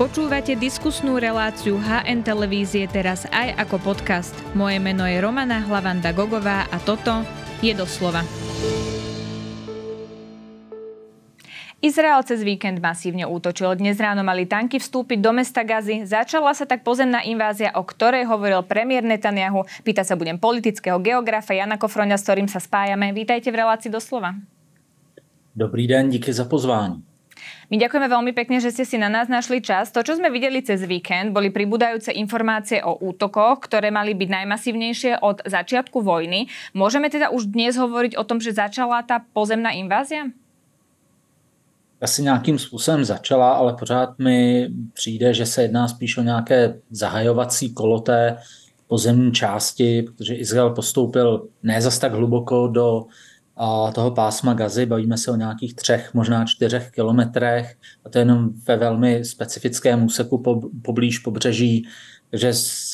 Počúvate diskusnú reláciu HN Televízie teraz aj ako podcast. Moje meno je Romana Hlavanda Gogová a toto je doslova. Izrael cez víkend masívne útočil. Dnes ráno mali tanky vstúpiť do mesta Gazy. Začala sa tak pozemná invázia, o ktorej hovoril premiér Netanyahu. Pýta sa budem politického geografa Jana Kofroňa, s ktorým sa spájame. Vítajte v relácii doslova. Dobrý den, díky za pozvání. My ďakujeme veľmi pekne, že ste si na nás našli čas. To, čo sme videli cez víkend, boli pribúdajúce informácie o útokoch, ktoré mali byť najmasívnejšie od začiatku vojny. Môžeme teda už dnes hovoriť o tom, že začala tá pozemná invázia? asi nějakým způsobem začala, ale pořád mi přijde, že se jedná spíš o nějaké zahajovací kolo té pozemní části, protože Izrael postoupil ne zas tak hluboko do a toho pásma Gazy, bavíme se o nějakých třech, možná čtyřech kilometrech a to je jenom ve velmi specifickém úseku po, poblíž pobřeží, takže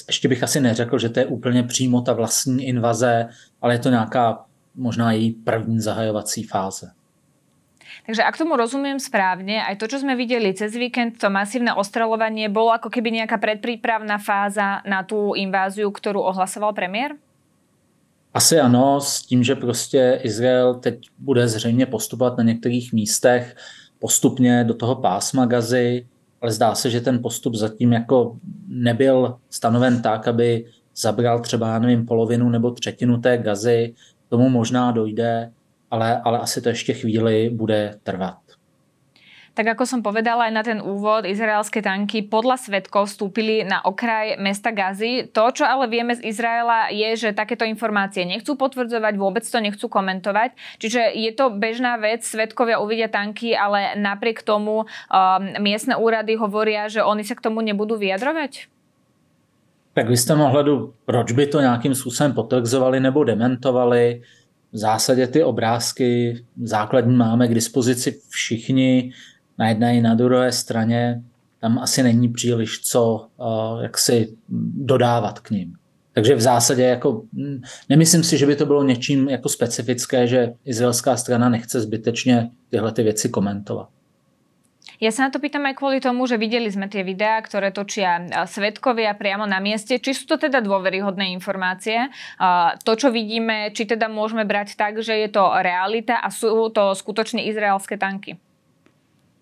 ještě bych asi neřekl, že to je úplně přímo ta vlastní invaze, ale je to nějaká možná její první zahajovací fáze. Takže ak tomu rozumiem správne, aj to, čo sme videli cez víkend, to masívne ostreľovanie, bolo ako keby nejaká predprípravná fáza na tú inváziu, ktorú ohlasoval premiér? Asi ano, s tím, že prostě Izrael teď bude zřejmě postupovat na některých místech postupně do toho pásma gazy, ale zdá se, že ten postup zatím jako nebyl stanoven tak, aby zabral třeba, nevím, polovinu nebo třetinu té gazy. Tomu možná dojde, ale, ale asi to ještě chvíli bude trvat. Tak ako som povedala aj na ten úvod, izraelské tanky podľa svetkov vstúpili na okraj mesta Gazy. To, čo ale vieme z Izraela, je, že takéto informácie nechcú potvrdzovať, vôbec to nechcú komentovať. Čiže je to bežná vec, svetkovia uvidia tanky, ale napriek tomu um, miestne úrady hovoria, že oni sa k tomu nebudú vyjadrovať? Tak v jistém ohledu, proč by to nějakým způsobem potvrzovali nebo dementovali? V zásadě ty obrázky základní máme k dispozici všichni na jedné i na druhé straně tam asi není příliš co uh, jak si dodávat k ním. Takže v zásadě jako, hm, nemyslím si, že by to bylo něčím jako specifické, že izraelská strana nechce zbytečně tyhle ty věci komentovat. Ja sa na to pýtam aj kvôli tomu, že videli sme tie videá, ktoré točia svetkovia priamo na mieste. Či sú to teda dôveryhodné informácie? To, čo vidíme, či teda môžeme brať tak, že je to realita a sú to skutočne izraelské tanky?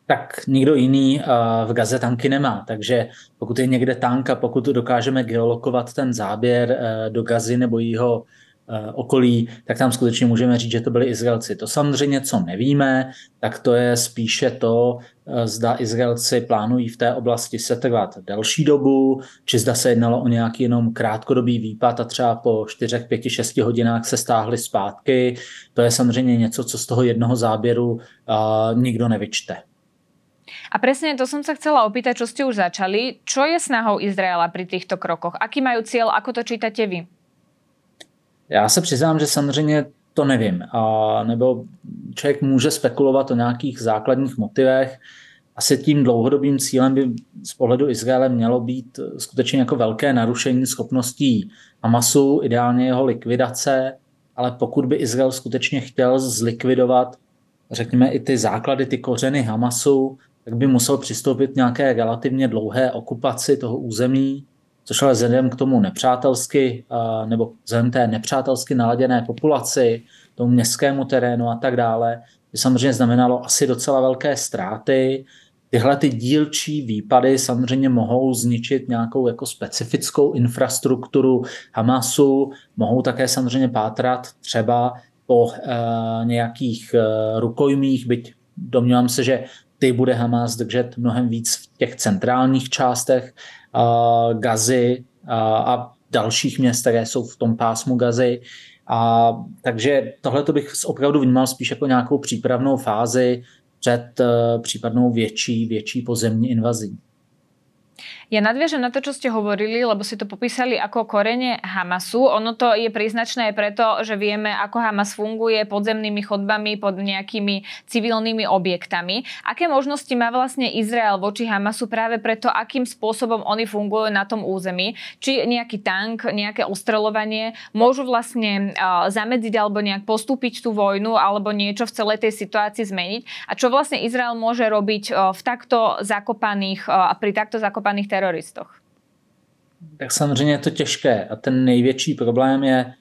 Tak nikdo jiný eh, v Gaze tanky nemá. Takže pokud je někde tank a pokud dokážeme geolokovat ten záběr eh, do Gazy nebo jeho eh, okolí, tak tam skutečně můžeme říct, že to byli Izraelci. To samozřejmě, co nevíme, tak to je spíše to, zda Izraelci plánují v té oblasti setrvat delší dobu, či zda se jednalo o nějaký jenom krátkodobý výpad a třeba po 4, 5, 6 hodinách se stáhli zpátky. To je samozřejmě něco, co z toho jednoho záběru uh, nikdo nevyčte. A presne to som sa chcela opýtať, čo ste už začali. Čo je snahou Izraela pri týchto krokoch? Aký majú cieľ? Ako to čítate vy? Já se přiznám, že samozřejmě to nevím. A, nebo člověk může spekulovat o nějakých základních motivech. Asi tím dlouhodobým cílem by z pohledu Izraele mělo být skutečně jako velké narušení schopností Hamasu, ideálně jeho likvidace, ale pokud by Izrael skutečně chtěl zlikvidovat, řekněme, i ty základy, ty kořeny Hamasu, tak by musel přistoupit nějaké relativně dlouhé okupaci toho území, což ale vzhledem k tomu nepřátelsky, nebo vzhledem té nepřátelsky naladěné populaci, tomu městskému terénu a tak dále, by samozřejmě znamenalo asi docela velké ztráty. Tyhle ty dílčí výpady samozřejmě mohou zničit nějakou jako specifickou infrastrukturu Hamasu, mohou také samozřejmě pátrat třeba po e, nějakých e, rukojmích, byť domnívám se, že ty bude Hamas držet mnohem víc v těch centrálních částech uh, Gazy uh, a dalších měst, které jsou v tom pásmu Gazy. A, takže tohle to bych opravdu vnímal spíš jako nějakou přípravnou fázi před uh, případnou větší, větší pozemní invazí. Ja nadviažem na to, čo ste hovorili, lebo si to popísali ako korene Hamasu. Ono to je príznačné aj preto, že vieme, ako Hamas funguje podzemnými chodbami pod nejakými civilnými objektami. Aké možnosti má vlastne Izrael voči Hamasu práve preto, akým spôsobom oni fungujú na tom území? Či nejaký tank, nejaké ostreľovanie môžu vlastne zamedziť alebo nejak postúpiť tú vojnu alebo niečo v celej tej situácii zmeniť? A čo vlastne Izrael môže robiť v takto zakopaných a pri takto zakopaných? Teroristoch? Tak samozřejmě je to těžké a ten největší problém je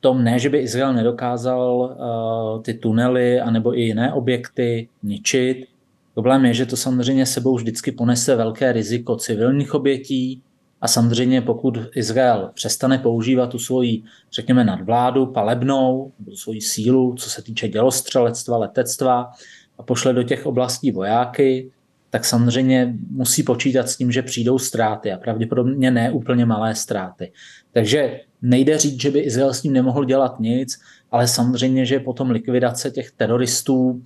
tom ne, že by Izrael nedokázal uh, ty tunely anebo i jiné objekty ničit. Problém je, že to samozřejmě sebou vždycky ponese velké riziko civilních obětí a samozřejmě pokud Izrael přestane používat tu svoji, řekněme, nadvládu palebnou, nebo svoji sílu, co se týče dělostřelectva, letectva a pošle do těch oblastí vojáky, tak samozřejmě musí počítat s tím, že přijdou ztráty a pravděpodobně ne úplně malé ztráty. Takže nejde říct, že by Izrael s tím nemohl dělat nic, ale samozřejmě, že potom likvidace těch teroristů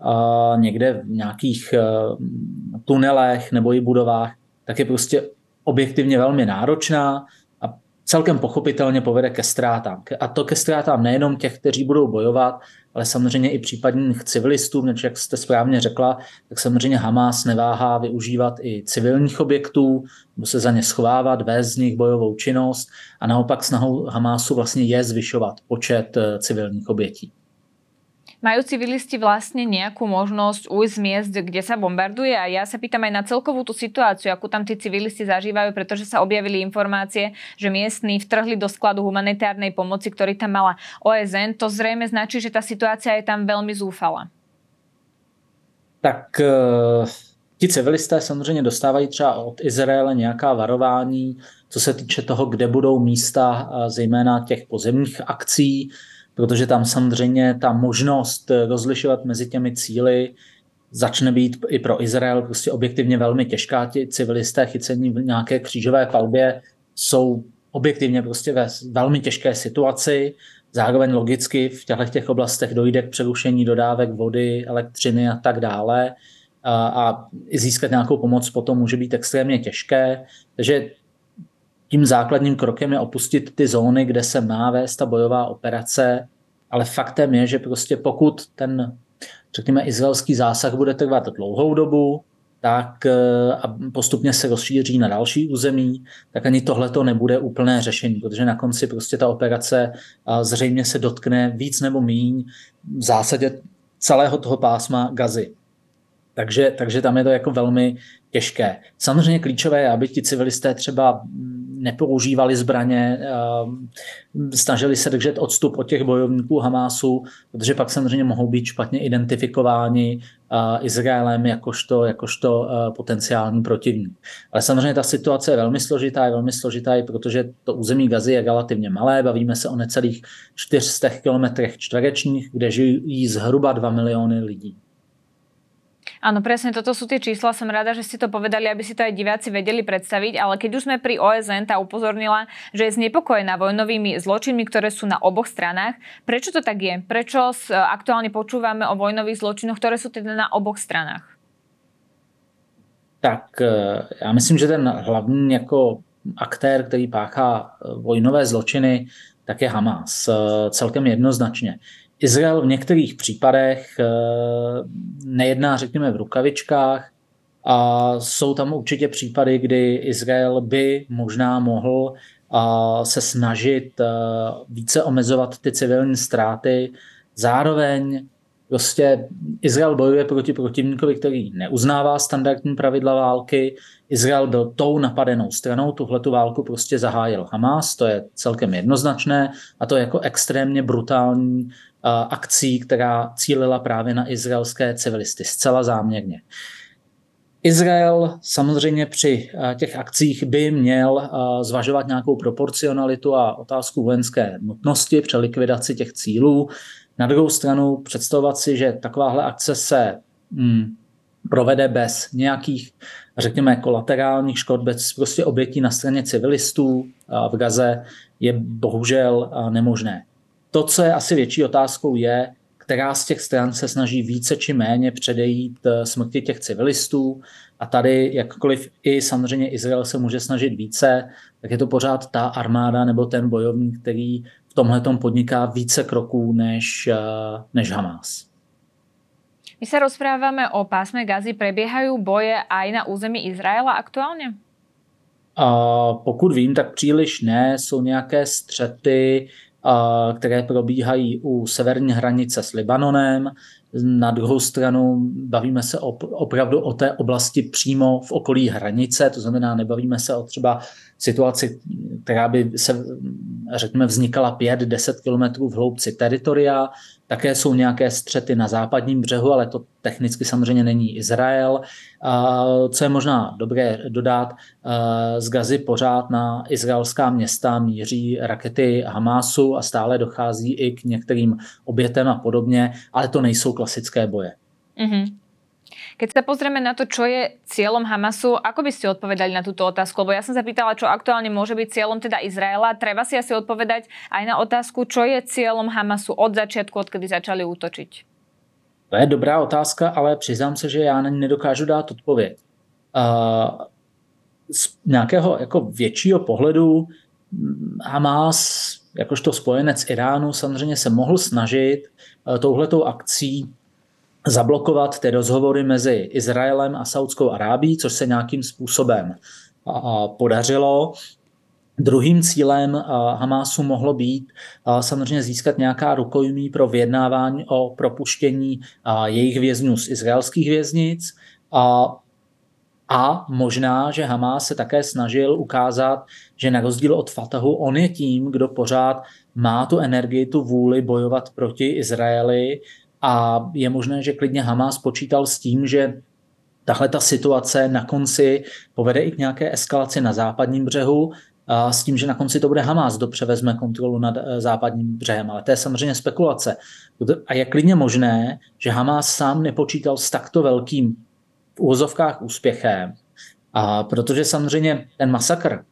a někde v nějakých tunelech nebo i budovách, tak je prostě objektivně velmi náročná celkem pochopitelně povede ke ztrátám. A to ke ztrátám nejenom těch, kteří budou bojovat, ale samozřejmě i případných civilistů, než jak jste správně řekla, tak samozřejmě Hamas neváhá využívat i civilních objektů, nebo se za ně schovávat, vést z nich bojovou činnost a naopak snahou Hamásu vlastně je zvyšovat počet eh, civilních obětí. Majú civilisti vlastne nejakú možnosť ujsť z miest, kde sa bombarduje? A ja sa pýtam aj na celkovú tú situáciu, akú tam tí civilisti zažívajú, pretože sa objavili informácie, že miestni vtrhli do skladu humanitárnej pomoci, ktorý tam mala OSN. To zrejme značí, že tá situácia je tam veľmi zúfala. Tak uh, ti civilisté samozřejmě dostávají třeba od Izraele nějaká varování, co se týče toho, kde budou místa, zejména těch pozemních akcí, protože tam samozřejmě ta možnost rozlišovat mezi těmi cíly začne být i pro Izrael prostě objektivně velmi těžká. Ti civilisté chycení v nějaké křížové palbě jsou objektivně prostě ve velmi těžké situaci. Zároveň logicky v těchto těch oblastech dojde k přerušení dodávek vody, elektřiny a tak dále. A, a získat nějakou pomoc potom může být extrémně těžké. Takže tím základním krokem je opustit ty zóny, kde se má vést ta bojová operace, ale faktem je, že prostě pokud ten, řekněme, izraelský zásah bude trvat dlouhou dobu, tak eh, a postupně se rozšíří na další území, tak ani tohle to nebude úplné řešení, protože na konci prostě ta operace zřejmě se dotkne víc nebo míň v zásadě celého toho pásma gazy. Takže, takže tam je to jako velmi těžké. Samozřejmě klíčové je, aby ti civilisté třeba nepoužívali zbraně, ehm, snažili se držet odstup od těch bojovníků Hamásu, protože pak samozřejmě mohou být špatně identifikováni eh, Izraelem jakožto, jakožto eh, potenciální protivník. Ale samozřejmě ta situace je velmi složitá, je velmi složitá i protože to území Gazy je relativně malé, bavíme se o necelých 400 kilometrech čtverečních, kde žijí zhruba 2 miliony lidí. Áno, presne toto sú tie čísla. Som rada, že ste to povedali, aby si to aj diváci vedeli predstaviť. Ale keď už sme pri OSN, tá upozornila, že je znepokojená vojnovými zločinmi, ktoré sú na oboch stranách. Prečo to tak je? Prečo aktuálne počúvame o vojnových zločinoch, ktoré sú teda na oboch stranách? Tak eh, já myslím, že ten hlavní jako aktér, který páchá eh, vojnové zločiny, tak je Hamas. Celkem jednoznačně. Izrael v některých případech eh, nejedná, řekněme, v rukavičkách a jsou tam určitě případy, kdy Izrael by možná mohl se snažit eh, více omezovat ty civilní ztráty. Zároveň Prostě Izrael bojuje proti protivníkovi, který neuznává standardní pravidla války. Izrael byl tou napadenou stranou, tuhle tu válku prostě zahájil Hamas, to je celkem jednoznačné a to je jako extrémně brutální akcí, která cílila právě na izraelské civilisty, zcela záměrně. Izrael samozřejmě při těch akcích by měl zvažovat nějakou proporcionalitu a otázku vojenské nutnosti při likvidaci těch cílů. Na druhou stranu představovat si, že takováhle akce se hmm, provede bez nějakých, řekněme, kolaterálních škod, bez prostě obětí na straně civilistů v Gaze, je bohužel nemožné. To, co je asi větší otázkou, je, která z těch stran se snaží více či méně předejít eh, smrti těch civilistů. A tady, jakkoliv i samozřejmě Izrael se může snažit více, tak je to pořád ta armáda nebo ten bojovník, který v tomhle podniká více kroků než, než Hamas. My sa rozprávame o pásme Gazy. Prebiehajú boje aj na území Izraela aktuálně? A pokud vím, tak příliš ne. Jsou nějaké střety, které probíhají u severní hranice s Libanonem. Na druhou stranu bavíme se opravdu o té oblasti přímo v okolí hranice, to znamená, nebavíme se o třeba situaci, která by se, řekněme, vznikala 5-10 kilometrů v hloubci teritoria. Také jsou nějaké střety na západním břehu, ale to technicky samozřejmě není Izrael. Co je možná dobré dodat, z Gazy pořád na izraelská města míří rakety Hamásu a stále dochází i k některým obětem a podobně, ale to nejsou klasické boje. Mm-hmm. Keď sa pozrieme na to, čo je cieľom Hamasu, ako by ste odpovedali na túto otázku? Lebo ja som sa pýtala, čo aktuálne môže byť cieľom teda Izraela. Treba si asi odpovedať aj na otázku, čo je cieľom Hamasu od začiatku, odkedy začali útočiť. To je dobrá otázka, ale přiznám se, že já na ní nedokážu dát odpověď. Uh, z nějakého jako většího pohledu Hamas, jakožto spojenec Iránu, samozřejmě se mohl snažit uh, touhletou akcí zablokovat ty rozhovory mezi Izraelem a Saudskou Arábí, což se nějakým způsobem podařilo. Druhým cílem Hamásu mohlo být samozřejmě získat nějaká rukojmí pro vyjednávání o propuštění jejich vězňů z izraelských věznic. A možná, že Hamás se také snažil ukázat, že na rozdíl od Fatahu, on je tím, kdo pořád má tu energii, tu vůli bojovat proti Izraeli a je možné, že klidně Hamas počítal s tím, že tahle ta situace na konci povede i k nějaké eskalaci na západním břehu, a s tím, že na konci to bude Hamas, kdo převezme kontrolu nad eh, západním břehem. Ale to je samozřejmě spekulace. A je klidně možné, že Hamas sám nepočítal s takto velkým v úvozovkách úspěchem, a protože samozřejmě ten masakr,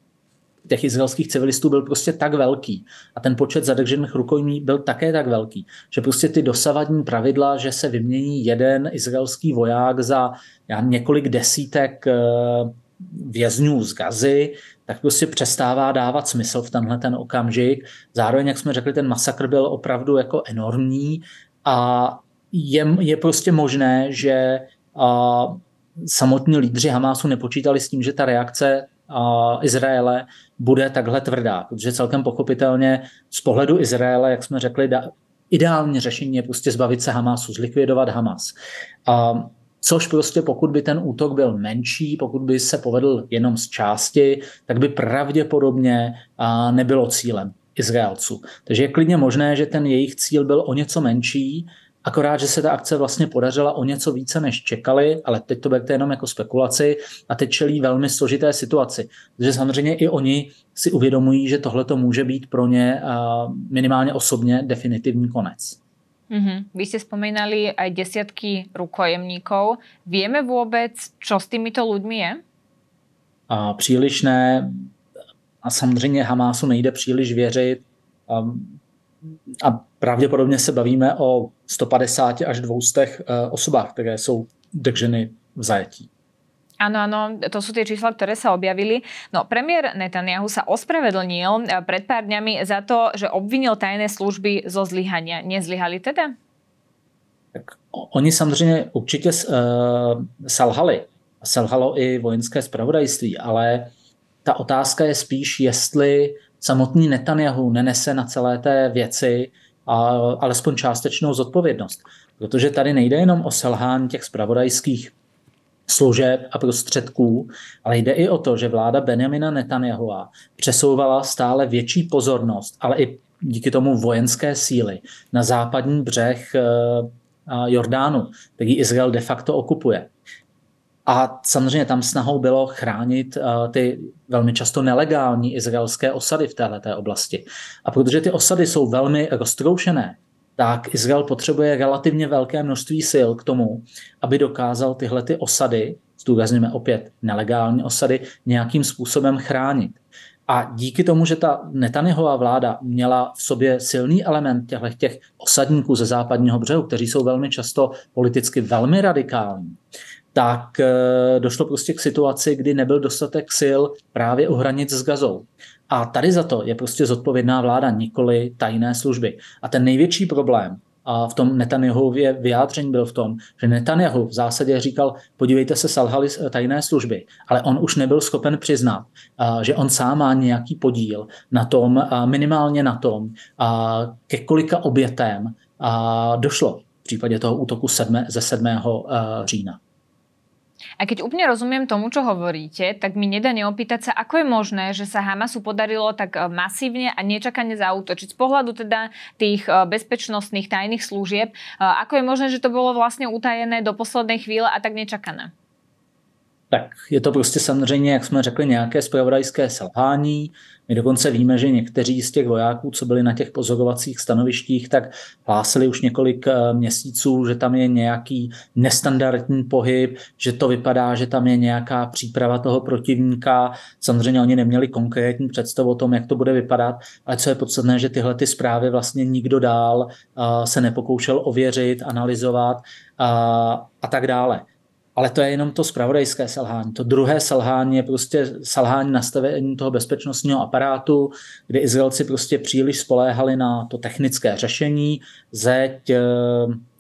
těch izraelských civilistů byl prostě tak velký a ten počet zadržených rukojmí byl také tak velký, že prostě ty dosavadní pravidla, že se vymění jeden izraelský voják za já, několik desítek eh, vězňů z Gazy, tak prostě přestává dávat smysl v tenhle ten okamžik. Zároveň, jak jsme řekli, ten masakr byl opravdu jako enormní a je, je prostě možné, že a, samotní lídři Hamásu nepočítali s tím, že ta reakce Izraele bude takhle tvrdá, protože celkem pochopitelně z pohledu Izraele, jak jsme řekli, ideální řešení je prostě zbavit se Hamasu, zlikvidovat Hamas. A Což prostě pokud by ten útok byl menší, pokud by se povedl jenom z části, tak by pravděpodobně nebylo cílem Izraelců. Takže je klidně možné, že ten jejich cíl byl o něco menší, Akorát, že se ta akce vlastně podařila o něco více, než čekali, ale teď to berte jenom jako spekulaci a teď čelí velmi složité situaci. Takže samozřejmě i oni si uvědomují, že tohle to může být pro ně minimálně osobně definitivní konec. Mm-hmm. Vy ste spomínali aj desiatky rukojemníkov. Vieme vôbec, čo s týmito ľuďmi je? A příliš ne. A samozřejmě Hamásu nejde příliš věřit. A, a pravděpodobně se bavíme o 150 až 200 eh, osobách, které jsou drženy v zajetí. Áno, áno, to sú tie čísla, ktoré sa objavili. No, premiér Netanyahu sa ospravedlnil eh, pred pár dňami za to, že obvinil tajné služby zo zlyhania. Nezlyhali teda? Tak oni samozřejmě určitě uh, selhali. Selhalo i vojenské spravodajství, ale ta otázka je spíš, jestli samotný Netanyahu nenese na celé té věci a alespoň částečnou zodpovědnost. Protože tady nejde jenom o selhání těch spravodajských služeb a prostředků, ale jde i o to, že vláda Benjamina Netanyahua přesouvala stále větší pozornost, ale i díky tomu vojenské síly na západní břeh eh, Jordánu, který Izrael de facto okupuje. A samozřejmě tam snahou bylo chránit uh, ty velmi často nelegální izraelské osady v této oblasti. A protože ty osady jsou velmi roztroušené, tak Izrael potřebuje relativně velké množství sil k tomu, aby dokázal tyhle ty osady, zdůrazněme opět nelegální osady, nějakým způsobem chránit. A díky tomu, že ta Netanyahová vláda měla v sobě silný element těchto těch osadníků ze západního břehu, kteří jsou velmi často politicky velmi radikální, tak došlo prostě k situaci, kdy nebyl dostatek sil právě u hranic s Gazou. A tady za to je prostě zodpovědná vláda, nikoli tajné služby. A ten největší problém a v tom Netanyahuově vyjádření byl v tom, že Netanyahu v zásadě říkal, podívejte se, salhali tajné služby, ale on už nebyl schopen přiznat, že on sám má nějaký podíl na tom, minimálně na tom, ke kolika obětem došlo v případě toho útoku ze 7. října. A keď úplne rozumiem tomu, čo hovoríte, tak mi nedá neopýtať sa, ako je možné, že sa Hamasu podarilo tak e, masívne a nečakane zautočiť. Z pohľadu teda tých e, bezpečnostných tajných služieb, e, ako je možné, že to bolo vlastne utajené do poslednej chvíle a tak nečakané? Tak je to prostě samozřejmě, jak jsme řekli, nějaké spravodajské selhání. My dokonce víme, že někteří z těch vojáků, co byli na těch pozorovacích stanovištích, tak hlásili už několik eh, měsíců, že tam je nějaký nestandardní pohyb, že to vypadá, že tam je nějaká příprava toho protivníka. Samozřejmě oni neměli konkrétní představu o tom, jak to bude vypadat, ale co je podstatné, že tyhle ty zprávy vlastně nikdo dál eh, se nepokoušel ověřit, analyzovat a, a tak dále. Ale to je jenom to spravodajské selhání. To druhé selhání je prostě selhání nastavení toho bezpečnostního aparátu, kde Izraelci prostě příliš spoléhali na to technické řešení, zeď, eh,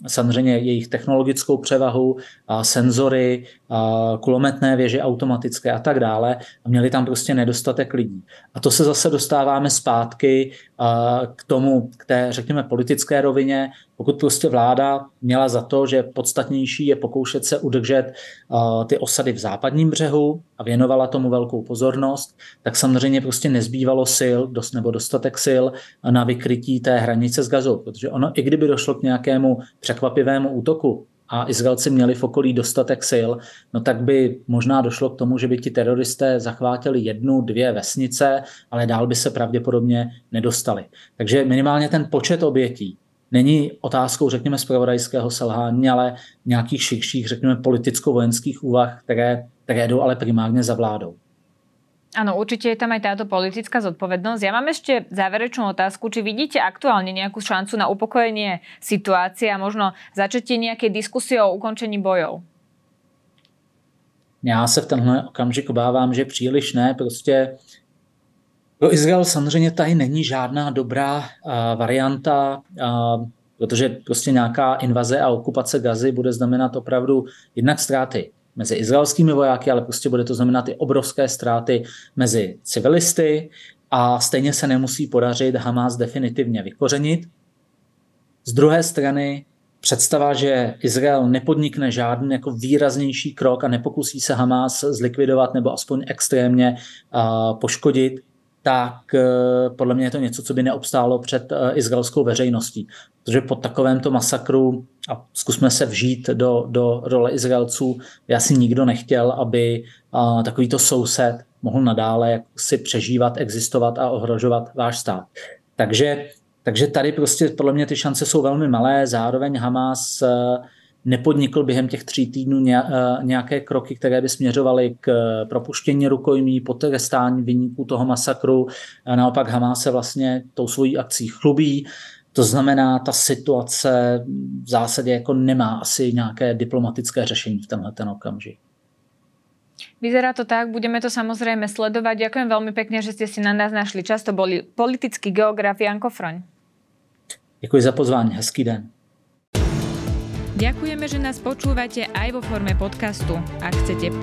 samozřejmě jejich technologickou převahu, senzory, kulometné věže automatické a tak dále. A měli tam prostě nedostatek lidí. A to se zase dostáváme zpátky k tomu, k té, řekněme, politické rovině. Pokud prostě vláda měla za to, že podstatnější je pokoušet se udržet ty osady v západním břehu a věnovala tomu velkou pozornost, tak samozřejmě prostě nezbývalo sil dost, nebo dostatek sil na vykrytí té hranice s gazou. Protože ono, i kdyby došlo k nějakému překvapivému útoku a Izraelci měli v okolí dostatek sil, no tak by možná došlo k tomu, že by ti teroristé zachvátili jednu, dvě vesnice, ale dál by se pravděpodobně nedostali. Takže minimálně ten počet obětí není otázkou, řekněme, zpravodajského selhání, ale nějakých širších, řekněme, politicko-vojenských úvah, které, které jdou ale primárně za vládou. Áno, určite je tam aj táto politická zodpovednosť. Ja mám ešte záverečnú otázku, či vidíte aktuálne nejakú šancu na upokojenie situácie a možno začatie nejakej diskusie o ukončení bojov? Já se v tenhle okamžik obávám, že příliš ne. Prostě pro Izrael samozřejmě tady není žádná dobrá uh, varianta, uh, protože prostě nějaká invaze a okupace Gazy bude znamenat opravdu jednak ztráty mezi izraelskými vojáky, ale prostě bude to znamenat i obrovské ztráty mezi civilisty a stejně se nemusí podařit Hamas definitivně vykořenit. Z druhé strany představa, že Izrael nepodnikne žádný jako výraznější krok a nepokusí se Hamas zlikvidovat nebo aspoň extrémně uh, poškodit, tak uh, podle mě je to něco, co by neobstálo před uh, izraelskou veřejností. Protože po takovémto masakru a zkusme se vžít do, do role Izraelců. Já si nikdo nechtěl, aby a, takovýto soused mohl nadále si přežívat, existovat a ohrožovat váš stát. Takže, takže tady prostě podle mě ty šance jsou velmi malé. Zároveň Hamas nepodnikl během těch tří týdnů nějaké kroky, které by směřovaly k propuštění rukojmí, potrestání vyníků toho masakru. A naopak Hamas se vlastně tou svojí akcí chlubí. To znamená, ta situace v zásadě jako nemá asi nějaké diplomatické řešení v tenhle ten okamžik. Vyzerá to tak, budeme to samozrejme sledovať. Ďakujem veľmi pekne, že ste si na nás našli čas. To bol politický geograf Janko Froň. Děkuji za pozvání, hezký den. Ďakujeme, že nás počúvate aj vo forme podcastu. Ak chcete